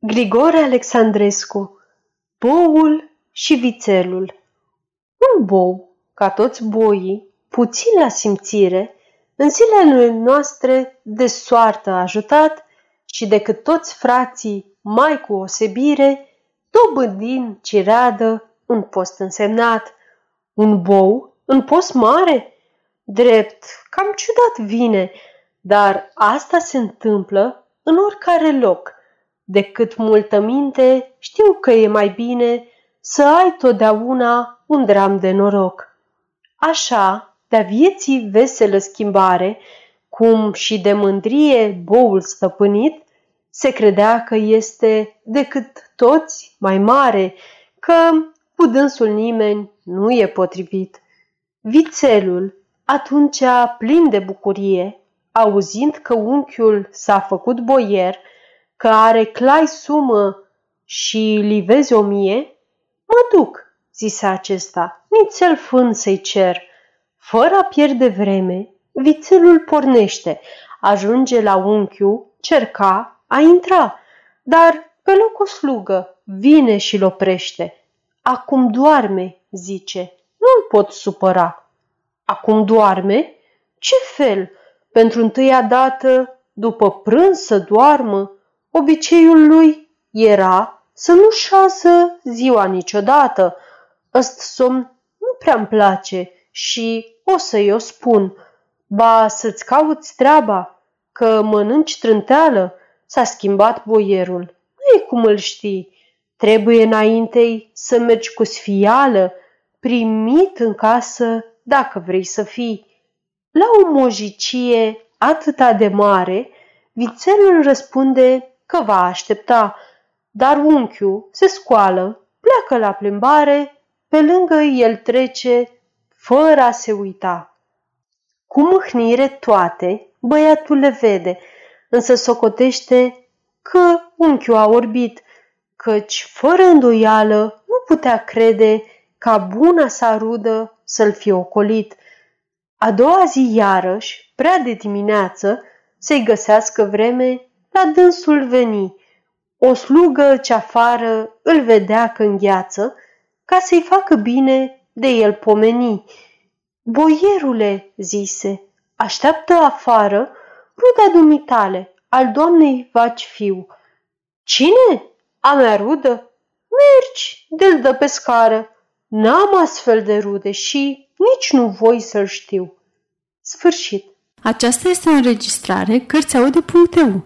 Grigore Alexandrescu Boul și vițelul Un bou, ca toți boii, puțin la simțire, în zilele noastre de soartă ajutat și decât toți frații mai cu osebire, dobândind cireadă un post însemnat. Un bou în post mare? Drept, cam ciudat vine, dar asta se întâmplă în oricare loc – Decât multă minte, știu că e mai bine să ai totdeauna un dram de noroc. Așa, de-a vieții veselă schimbare, cum și de mândrie boul stăpânit, se credea că este decât toți mai mare, că cu dânsul nimeni nu e potrivit. Vițelul, atunci plin de bucurie, auzind că unchiul s-a făcut boier, că are clai sumă și livezi o mie? Mă duc, zise acesta, nițel fân să-i cer. Fără a pierde vreme, vițelul pornește, ajunge la unchiul, cerca, a intra, dar pe loc o slugă vine și-l oprește. Acum doarme, zice, nu-l pot supăra. Acum doarme? Ce fel? Pentru întâia dată, după prânz să doarmă, Obiceiul lui era să nu șasă ziua niciodată. Ăst somn nu prea-mi place și o să-i o spun. Ba, să-ți cauți treaba, că mănânci trânteală, s-a schimbat boierul. Nu e cum îl știi. Trebuie înaintei să mergi cu sfială, primit în casă dacă vrei să fii. La o mojicie atâta de mare, vițelul răspunde că va aștepta, dar unchiul se scoală, pleacă la plimbare, pe lângă el trece, fără a se uita. Cu mâhnire toate, băiatul le vede, însă socotește că unchiul a orbit, căci, fără îndoială, nu putea crede ca buna sa rudă să-l fie ocolit. A doua zi, iarăși, prea de dimineață, să-i găsească vreme la dânsul veni. O slugă ce afară îl vedea că îngheață, ca să-i facă bine de el pomeni. Boierule, zise, așteaptă afară ruda dumitale, al doamnei vaci fiu. Cine? A mea rudă? Mergi, de dă pe scară. N-am astfel de rude și nici nu voi să-l știu. Sfârșit. Aceasta este o înregistrare Cărțiaude.eu.